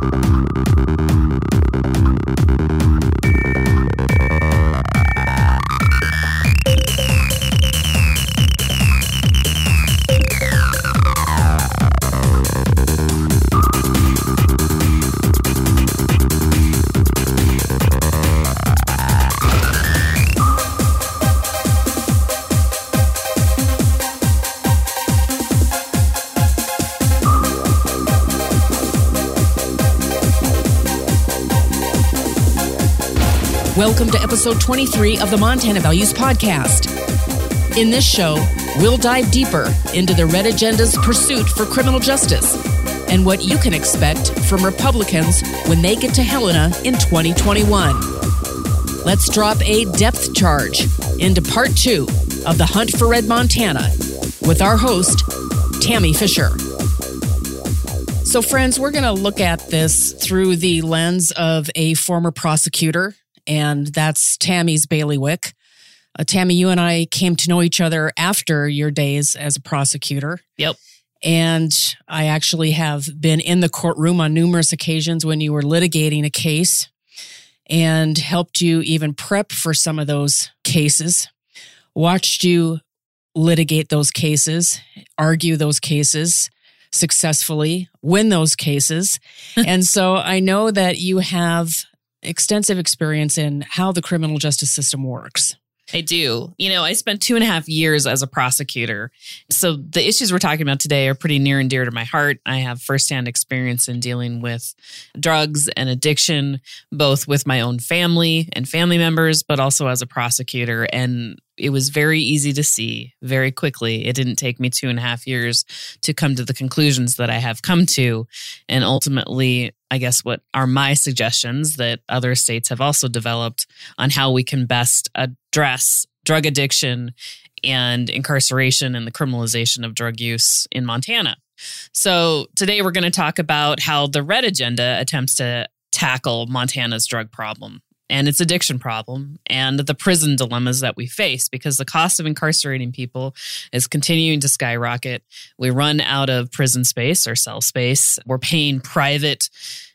Welcome to episode 23 of the Montana Values Podcast. In this show, we'll dive deeper into the Red Agenda's pursuit for criminal justice and what you can expect from Republicans when they get to Helena in 2021. Let's drop a depth charge into part two of the Hunt for Red Montana with our host, Tammy Fisher. So, friends, we're going to look at this through the lens of a former prosecutor and that's Tammy's bailiwick. Uh, Tammy, you and I came to know each other after your days as a prosecutor. Yep. And I actually have been in the courtroom on numerous occasions when you were litigating a case and helped you even prep for some of those cases, watched you litigate those cases, argue those cases successfully, win those cases. and so I know that you have extensive experience in how the criminal justice system works. I do. You know, I spent two and a half years as a prosecutor. So the issues we're talking about today are pretty near and dear to my heart. I have firsthand experience in dealing with drugs and addiction, both with my own family and family members, but also as a prosecutor. And it was very easy to see very quickly. It didn't take me two and a half years to come to the conclusions that I have come to. And ultimately, I guess what are my suggestions that other states have also developed on how we can best address drug addiction and incarceration and the criminalization of drug use in Montana. So, today we're going to talk about how the Red Agenda attempts to tackle Montana's drug problem and its addiction problem and the prison dilemmas that we face because the cost of incarcerating people is continuing to skyrocket. We run out of prison space or cell space. We're paying private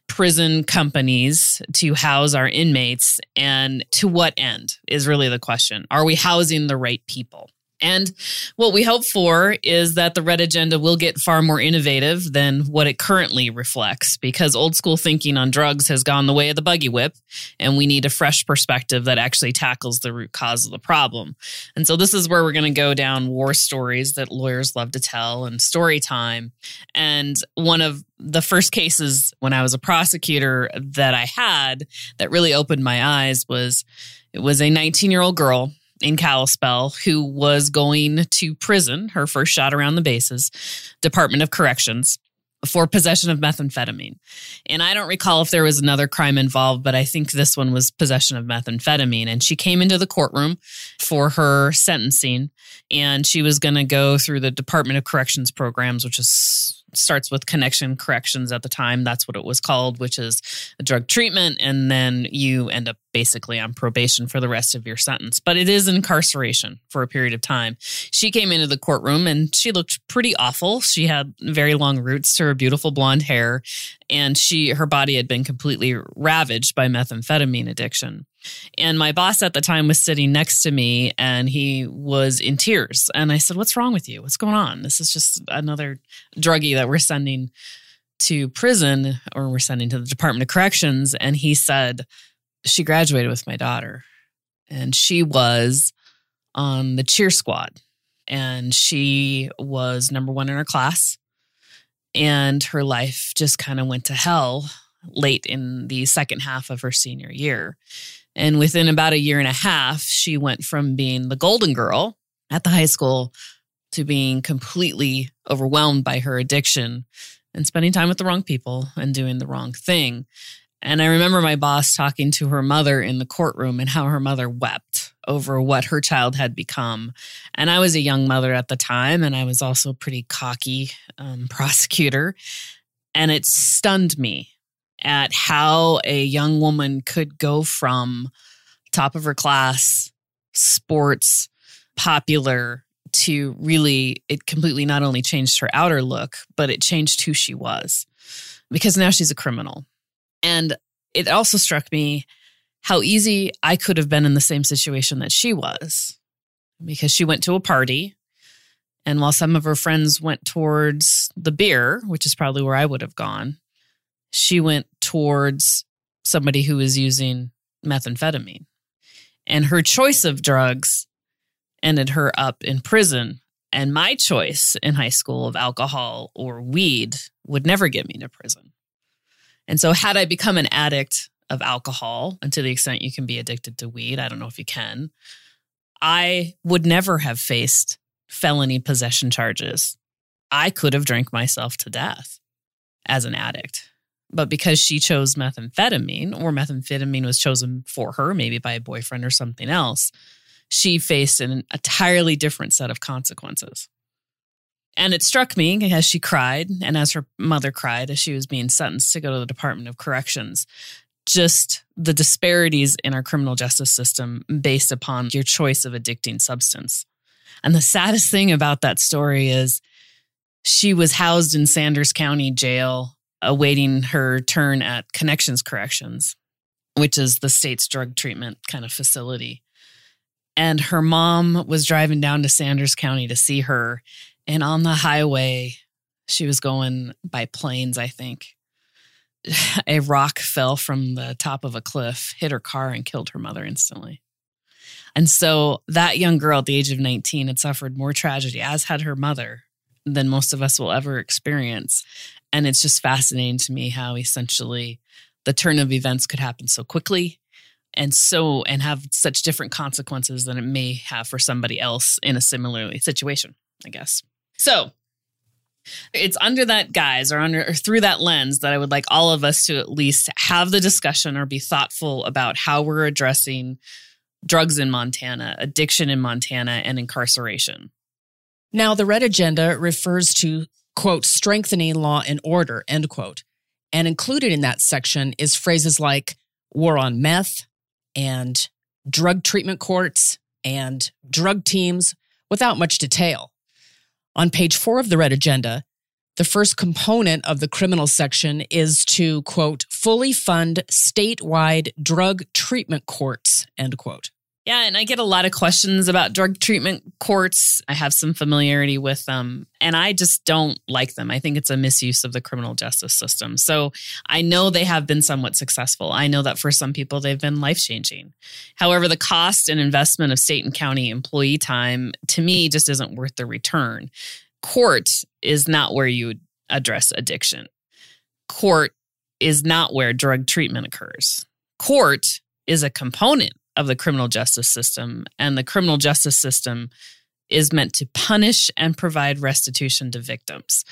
prison companies to house our inmates. And to what end is really the question. Are we housing the right people? And what we hope for is that the Red Agenda will get far more innovative than what it currently reflects because old school thinking on drugs has gone the way of the buggy whip. And we need a fresh perspective that actually tackles the root cause of the problem. And so this is where we're going to go down war stories that lawyers love to tell and story time. And one of the first cases when I was a prosecutor that I had that really opened my eyes was it was a 19 year old girl in Kalispell who was going to prison, her first shot around the bases, Department of Corrections for possession of methamphetamine. And I don't recall if there was another crime involved, but I think this one was possession of methamphetamine. And she came into the courtroom for her sentencing and she was going to go through the Department of Corrections programs, which is starts with connection corrections at the time. That's what it was called, which is a drug treatment. And then you end up basically on probation for the rest of your sentence. But it is incarceration for a period of time. She came into the courtroom and she looked pretty awful. She had very long roots to her beautiful blonde hair. And she her body had been completely ravaged by methamphetamine addiction. And my boss at the time was sitting next to me and he was in tears. And I said, What's wrong with you? What's going on? This is just another druggie that we're sending to prison or we're sending to the Department of Corrections. And he said, She graduated with my daughter and she was on the cheer squad and she was number one in her class. And her life just kind of went to hell late in the second half of her senior year. And within about a year and a half, she went from being the golden girl at the high school to being completely overwhelmed by her addiction and spending time with the wrong people and doing the wrong thing. And I remember my boss talking to her mother in the courtroom and how her mother wept over what her child had become. And I was a young mother at the time, and I was also a pretty cocky um, prosecutor. And it stunned me at how a young woman could go from top of her class, sports, popular to really, it completely not only changed her outer look, but it changed who she was because now she's a criminal And it also struck me how easy I could have been in the same situation that she was because she went to a party. And while some of her friends went towards the beer, which is probably where I would have gone, she went towards somebody who was using methamphetamine. And her choice of drugs ended her up in prison. And my choice in high school of alcohol or weed would never get me to prison. And so, had I become an addict of alcohol, and to the extent you can be addicted to weed, I don't know if you can, I would never have faced felony possession charges. I could have drank myself to death as an addict. But because she chose methamphetamine, or methamphetamine was chosen for her, maybe by a boyfriend or something else, she faced an entirely different set of consequences. And it struck me as she cried and as her mother cried as she was being sentenced to go to the Department of Corrections, just the disparities in our criminal justice system based upon your choice of addicting substance. And the saddest thing about that story is she was housed in Sanders County Jail awaiting her turn at Connections Corrections, which is the state's drug treatment kind of facility. And her mom was driving down to Sanders County to see her. And on the highway, she was going by Plains, I think. A rock fell from the top of a cliff, hit her car, and killed her mother instantly. And so that young girl at the age of 19 had suffered more tragedy, as had her mother, than most of us will ever experience. And it's just fascinating to me how essentially the turn of events could happen so quickly and so and have such different consequences than it may have for somebody else in a similarly situation, I guess. So it's under that guise or under or through that lens that I would like all of us to at least have the discussion or be thoughtful about how we're addressing drugs in Montana, addiction in Montana, and incarceration. Now, the red agenda refers to quote, strengthening law and order, end quote. And included in that section is phrases like war on meth and drug treatment courts and drug teams without much detail. On page four of the Red Agenda, the first component of the criminal section is to, quote, fully fund statewide drug treatment courts, end quote. Yeah, and I get a lot of questions about drug treatment courts. I have some familiarity with them, and I just don't like them. I think it's a misuse of the criminal justice system. So I know they have been somewhat successful. I know that for some people, they've been life changing. However, the cost and investment of state and county employee time to me just isn't worth the return. Court is not where you address addiction, court is not where drug treatment occurs. Court is a component of the criminal justice system. And the criminal justice system is meant to punish and provide restitution to victims.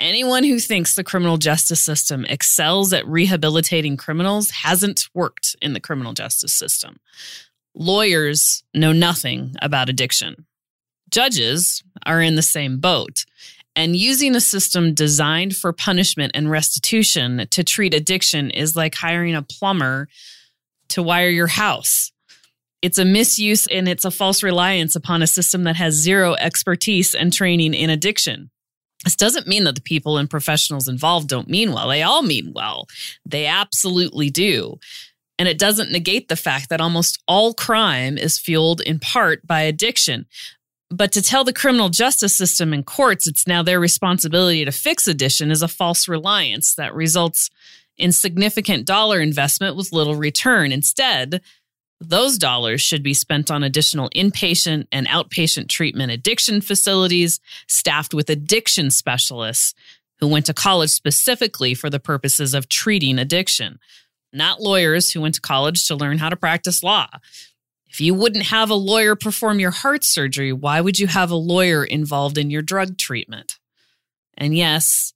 Anyone who thinks the criminal justice system excels at rehabilitating criminals hasn't worked in the criminal justice system. Lawyers know nothing about addiction. Judges are in the same boat. And using a system designed for punishment and restitution to treat addiction is like hiring a plumber to wire your house it's a misuse and it's a false reliance upon a system that has zero expertise and training in addiction. This doesn't mean that the people and professionals involved don't mean well. They all mean well. They absolutely do. And it doesn't negate the fact that almost all crime is fueled in part by addiction. But to tell the criminal justice system and courts it's now their responsibility to fix addiction is a false reliance that results in significant dollar investment with little return. Instead, those dollars should be spent on additional inpatient and outpatient treatment addiction facilities staffed with addiction specialists who went to college specifically for the purposes of treating addiction, not lawyers who went to college to learn how to practice law. If you wouldn't have a lawyer perform your heart surgery, why would you have a lawyer involved in your drug treatment? And yes,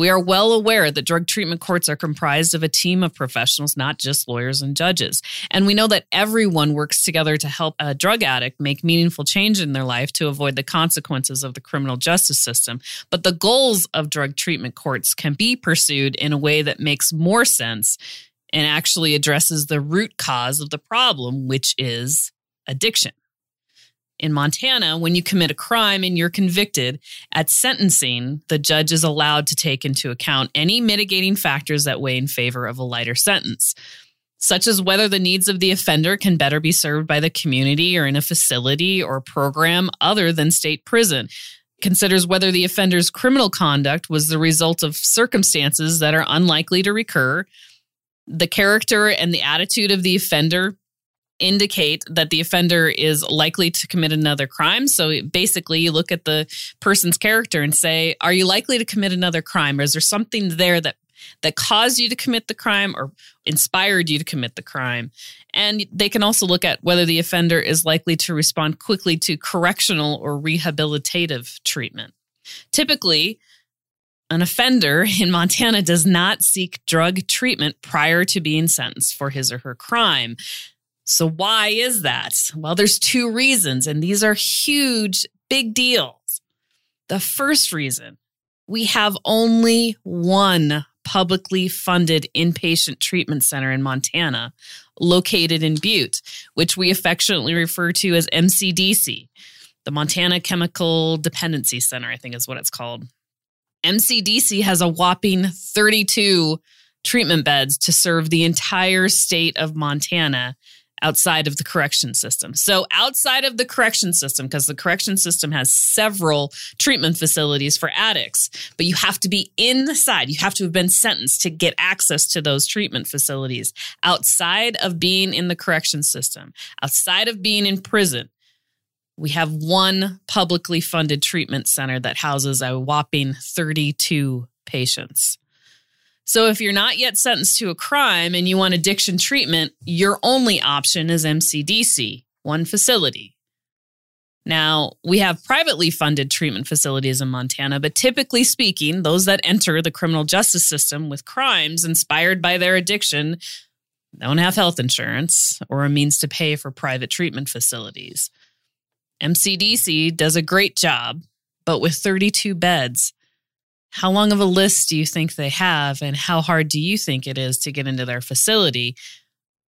we are well aware that drug treatment courts are comprised of a team of professionals, not just lawyers and judges. And we know that everyone works together to help a drug addict make meaningful change in their life to avoid the consequences of the criminal justice system. But the goals of drug treatment courts can be pursued in a way that makes more sense and actually addresses the root cause of the problem, which is addiction. In Montana, when you commit a crime and you're convicted, at sentencing, the judge is allowed to take into account any mitigating factors that weigh in favor of a lighter sentence, such as whether the needs of the offender can better be served by the community or in a facility or program other than state prison. Considers whether the offender's criminal conduct was the result of circumstances that are unlikely to recur. The character and the attitude of the offender indicate that the offender is likely to commit another crime. So basically, you look at the person's character and say, are you likely to commit another crime? Or is there something there that that caused you to commit the crime or inspired you to commit the crime. And they can also look at whether the offender is likely to respond quickly to correctional or rehabilitative treatment. Typically, an offender in Montana does not seek drug treatment prior to being sentenced for his or her crime. So, why is that? Well, there's two reasons, and these are huge, big deals. The first reason we have only one publicly funded inpatient treatment center in Montana located in Butte, which we affectionately refer to as MCDC, the Montana Chemical Dependency Center, I think is what it's called. MCDC has a whopping 32 treatment beds to serve the entire state of Montana outside of the correction system. So, outside of the correction system, because the correction system has several treatment facilities for addicts, but you have to be inside. You have to have been sentenced to get access to those treatment facilities outside of being in the correction system, outside of being in prison. We have one publicly funded treatment center that houses a whopping 32 patients. So if you're not yet sentenced to a crime and you want addiction treatment, your only option is MCDC, one facility. Now, we have privately funded treatment facilities in Montana, but typically speaking, those that enter the criminal justice system with crimes inspired by their addiction don't have health insurance or a means to pay for private treatment facilities. MCDC does a great job, but with 32 beds, how long of a list do you think they have, and how hard do you think it is to get into their facility?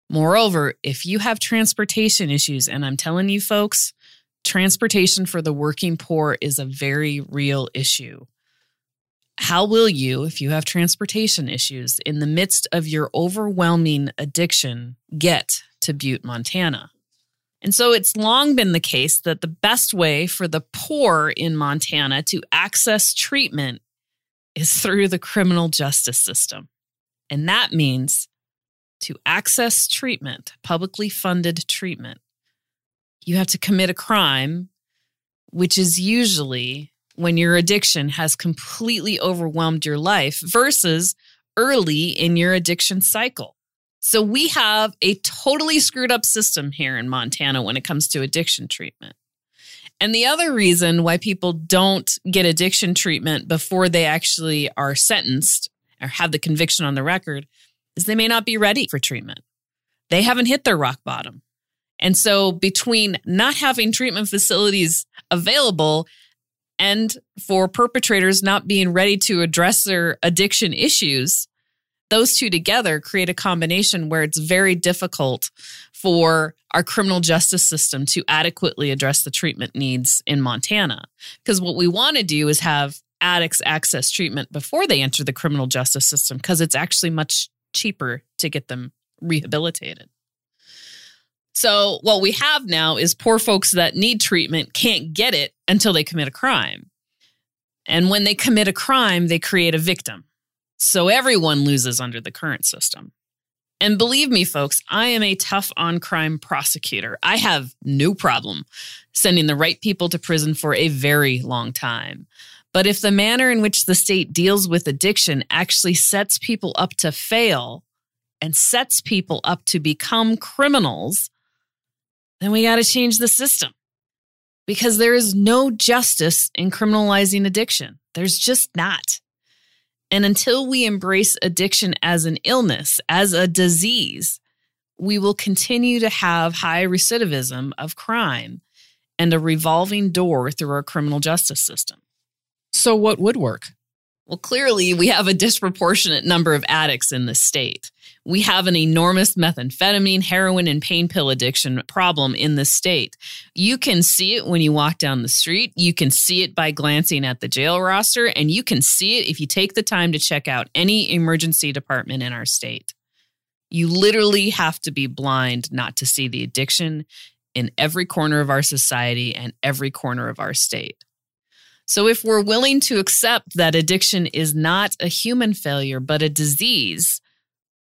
Moreover, if you have transportation issues, and I'm telling you folks, transportation for the working poor is a very real issue. How will you, if you have transportation issues in the midst of your overwhelming addiction, get to Butte, Montana? And so it's long been the case that the best way for the poor in Montana to access treatment is through the criminal justice system. And that means to access treatment, publicly funded treatment, you have to commit a crime, which is usually when your addiction has completely overwhelmed your life versus early in your addiction cycle. So we have a totally screwed up system here in Montana when it comes to addiction treatment. And the other reason why people don't get addiction treatment before they actually are sentenced or have the conviction on the record is they may not be ready for treatment. They haven't hit their rock bottom. And so, between not having treatment facilities available and for perpetrators not being ready to address their addiction issues, those two together create a combination where it's very difficult for our criminal justice system to adequately address the treatment needs in Montana. Because what we want to do is have addicts access treatment before they enter the criminal justice system because it's actually much cheaper to get them rehabilitated. So, what we have now is poor folks that need treatment can't get it until they commit a crime. And when they commit a crime, they create a victim. So everyone loses under the current system. And believe me, folks, I am a tough on crime prosecutor. I have no problem sending the right people to prison for a very long time. But if the manner in which the state deals with addiction actually sets people up to fail and sets people up to become criminals, then we got to change the system because there is no justice in criminalizing addiction. There's just not. And until we embrace addiction as an illness, as a disease, we will continue to have high recidivism of crime and a revolving door through our criminal justice system. So, what would work? Well, clearly, we have a disproportionate number of addicts in the state. We have an enormous methamphetamine, heroin, and pain pill addiction problem in the state. You can see it when you walk down the street. You can see it by glancing at the jail roster, and you can see it if you take the time to check out any emergency department in our state. You literally have to be blind not to see the addiction in every corner of our society and every corner of our state. So, if we're willing to accept that addiction is not a human failure, but a disease,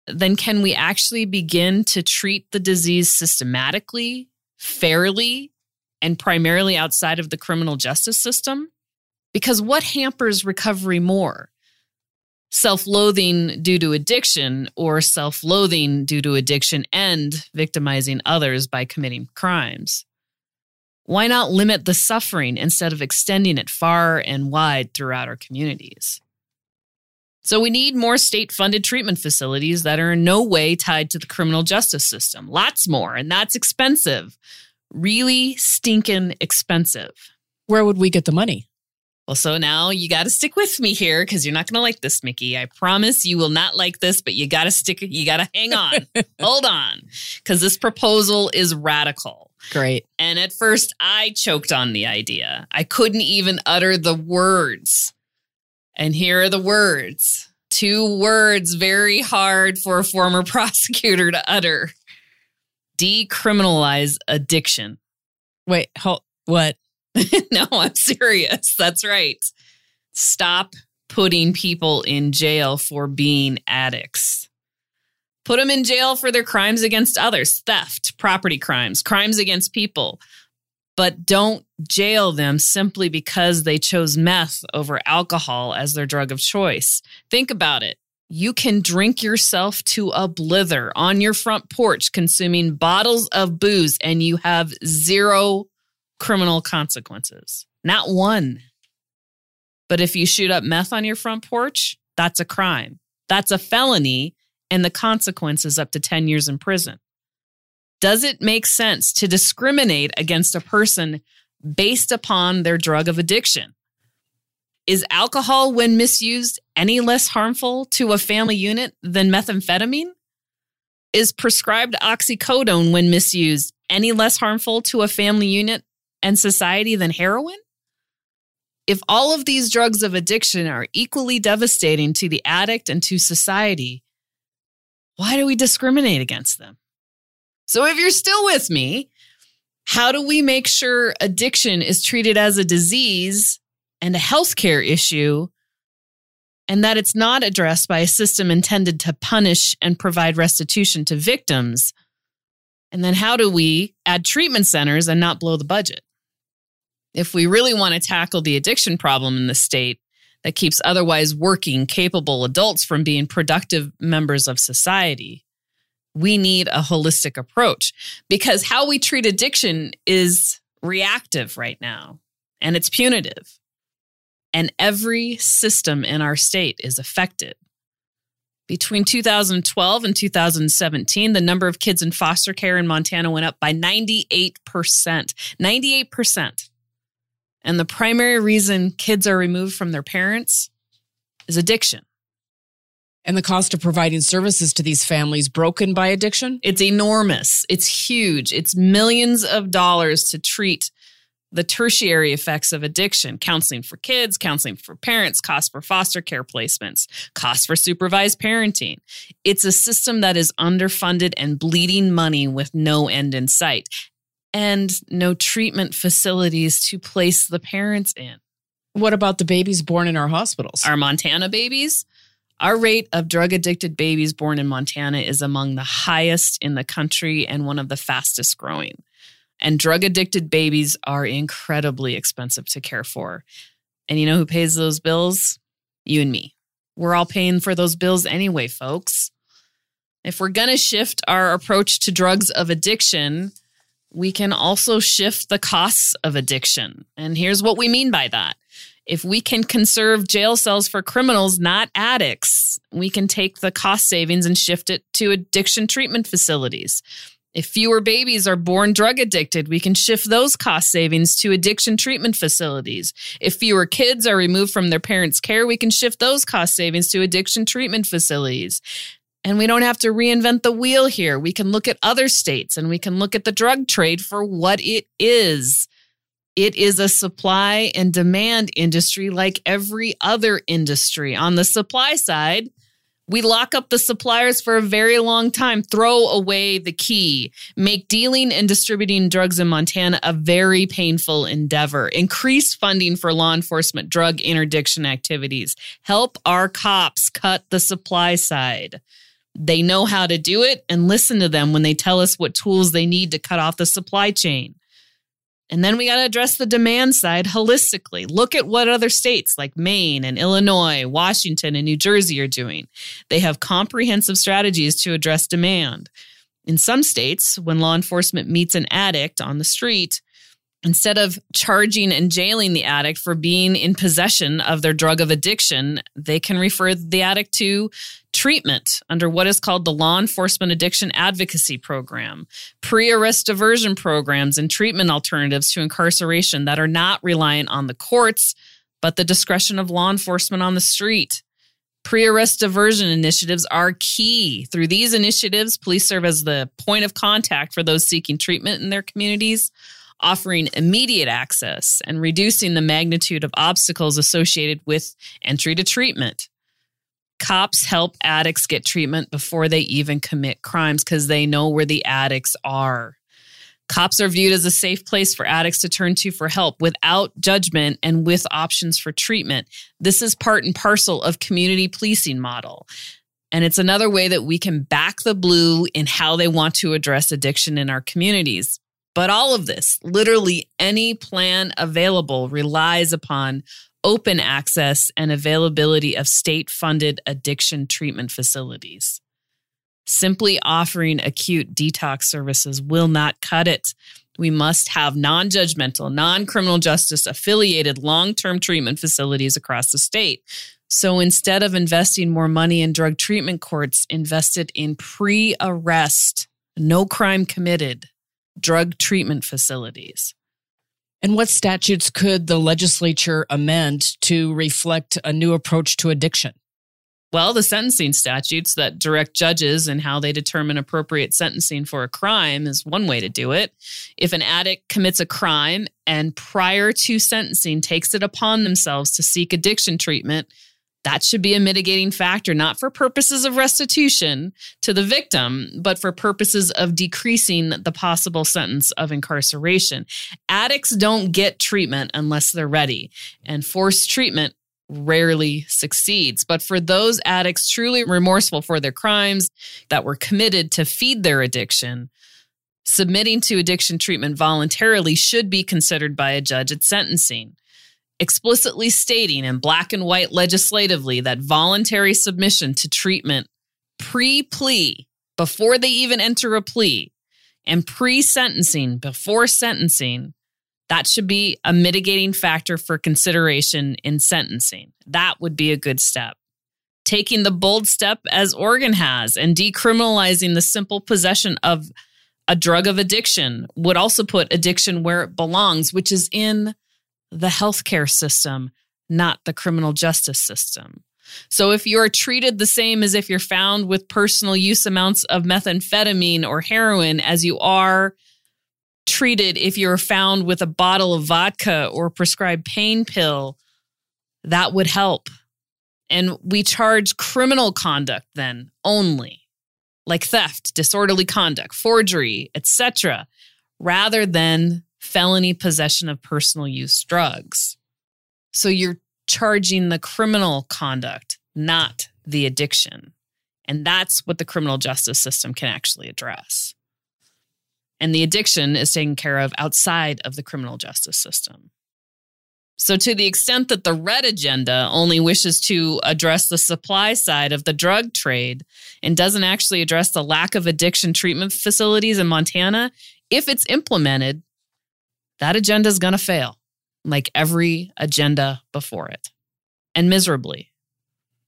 then can we actually begin to treat the disease systematically, fairly, and primarily outside of the criminal justice system? Because what hampers recovery more? Self loathing due to addiction or self loathing due to addiction and victimizing others by committing crimes? Why not limit the suffering instead of extending it far and wide throughout our communities? So, we need more state funded treatment facilities that are in no way tied to the criminal justice system. Lots more, and that's expensive. Really stinking expensive. Where would we get the money? Well, so now you got to stick with me here because you're not going to like this, Mickey. I promise you will not like this, but you got to stick, you got to hang on. Hold on, because this proposal is radical. Great. And at first, I choked on the idea. I couldn't even utter the words. And here are the words two words very hard for a former prosecutor to utter decriminalize addiction. Wait, hold, what? no, I'm serious. That's right. Stop putting people in jail for being addicts. Put them in jail for their crimes against others, theft, property crimes, crimes against people but don't jail them simply because they chose meth over alcohol as their drug of choice. Think about it. You can drink yourself to a blither on your front porch consuming bottles of booze and you have zero criminal consequences. Not one. But if you shoot up meth on your front porch, that's a crime. That's a felony, and the consequence is up to 10 years in prison. Does it make sense to discriminate against a person based upon their drug of addiction? Is alcohol, when misused, any less harmful to a family unit than methamphetamine? Is prescribed oxycodone, when misused, any less harmful to a family unit and society than heroin? If all of these drugs of addiction are equally devastating to the addict and to society, why do we discriminate against them? So if you're still with me, how do we make sure addiction is treated as a disease and a healthcare issue and that it's not addressed by a system intended to punish and provide restitution to victims? And then how do we add treatment centers and not blow the budget? If we really want to tackle the addiction problem in the state that keeps otherwise working, capable adults from being productive members of society, we need a holistic approach because how we treat addiction is reactive right now and it's punitive. And every system in our state is affected. Between 2012 and 2017, the number of kids in foster care in Montana went up by 98%. 98%. And the primary reason kids are removed from their parents is addiction and the cost of providing services to these families broken by addiction? It's enormous. It's huge. It's millions of dollars to treat the tertiary effects of addiction counseling for kids, counseling for parents, cost for foster care placements, cost for supervised parenting. It's a system that is underfunded and bleeding money with no end in sight and no treatment facilities to place the parents in. What about the babies born in our hospitals? Our Montana babies? Our rate of drug addicted babies born in Montana is among the highest in the country and one of the fastest growing. And drug addicted babies are incredibly expensive to care for. And you know who pays those bills? You and me. We're all paying for those bills anyway, folks. If we're going to shift our approach to drugs of addiction, we can also shift the costs of addiction. And here's what we mean by that if we can conserve jail cells for criminals, not addicts, we can take the cost savings and shift it to addiction treatment facilities. If fewer babies are born drug addicted, we can shift those cost savings to addiction treatment facilities. If fewer kids are removed from their parents' care, we can shift those cost savings to addiction treatment facilities. And we don't have to reinvent the wheel here. We can look at other states and we can look at the drug trade for what it is. It is a supply and demand industry like every other industry. On the supply side, we lock up the suppliers for a very long time, throw away the key, make dealing and distributing drugs in Montana a very painful endeavor, increase funding for law enforcement drug interdiction activities, help our cops cut the supply side. They know how to do it and listen to them when they tell us what tools they need to cut off the supply chain. And then we got to address the demand side holistically. Look at what other states like Maine and Illinois, Washington, and New Jersey are doing. They have comprehensive strategies to address demand. In some states, when law enforcement meets an addict on the street, instead of charging and jailing the addict for being in possession of their drug of addiction, they can refer the addict to treatment under what is called the Law Enforcement Addiction Advocacy Program, pre arrest diversion programs, and treatment alternatives to incarceration that are not reliant on the courts, but the discretion of law enforcement on the street. Pre arrest diversion initiatives are key. Through these initiatives, police serve as the point of contact for those seeking treatment in their communities, offering immediate access and reducing the magnitude of obstacles associated with entry to treatment cops help addicts get treatment before they even commit crimes because they know where the addicts are. Cops are viewed as a safe place for addicts to turn to for help without judgment and with options for treatment. This is part and parcel of community policing model. And it's another way that we can back the blue in how they want to address addiction in our communities. But all of this, literally any plan available, relies upon open access and availability of state funded addiction treatment facilities. Simply offering acute detox services will not cut it. We must have non judgmental, non criminal justice affiliated long term treatment facilities across the state. So instead of investing more money in drug treatment courts, invested in pre arrest, no crime committed drug treatment facilities. And what statutes could the legislature amend to reflect a new approach to addiction? Well, the sentencing statutes that direct judges and how they determine appropriate sentencing for a crime is one way to do it. If an addict commits a crime and prior to sentencing takes it upon themselves to seek addiction treatment, that should be a mitigating factor, not for purposes of restitution to the victim, but for purposes of decreasing the possible sentence of incarceration. Addicts don't get treatment unless they're ready, and forced treatment rarely succeeds. But for those addicts truly remorseful for their crimes that were committed to feed their addiction, submitting to addiction treatment voluntarily should be considered by a judge at sentencing explicitly stating in black and white legislatively that voluntary submission to treatment pre plea, before they even enter a plea, and pre sentencing, before sentencing, that should be a mitigating factor for consideration in sentencing. That would be a good step. Taking the bold step as Oregon has and decriminalizing the simple possession of a drug of addiction would also put addiction where it belongs, which is in the healthcare system, not the criminal justice system. So if you're treated the same as if you're found with personal use amounts of methamphetamine or heroin as you are treated if you're found with a bottle of vodka or prescribed pain pill, that would help. And we charge criminal conduct then only, like theft, disorderly conduct, forgery, etc., rather than felony possession of personal use drugs. So you're charging the criminal conduct, not the addiction. And that's what the criminal justice system can actually address. And the addiction is taken care of outside of the criminal justice system. So, to the extent that the red agenda only wishes to address the supply side of the drug trade and doesn't actually address the lack of addiction treatment facilities in Montana, if it's implemented, that agenda is going to fail, like every agenda before it, and miserably.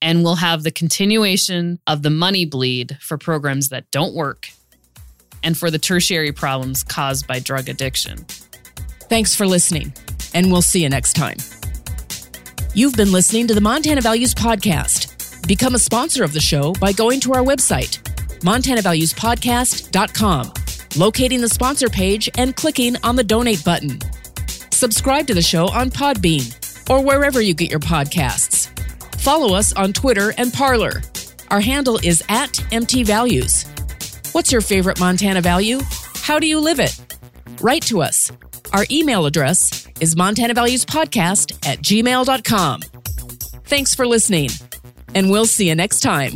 And we'll have the continuation of the money bleed for programs that don't work and for the tertiary problems caused by drug addiction. Thanks for listening, and we'll see you next time. You've been listening to the Montana Values Podcast. Become a sponsor of the show by going to our website, montanavaluespodcast.com, locating the sponsor page and clicking on the donate button. Subscribe to the show on Podbean or wherever you get your podcasts. Follow us on Twitter and Parler. Our handle is at MTValues. What's your favorite Montana value? How do you live it? Write to us. Our email address is montanavaluespodcast at gmail.com. Thanks for listening, and we'll see you next time.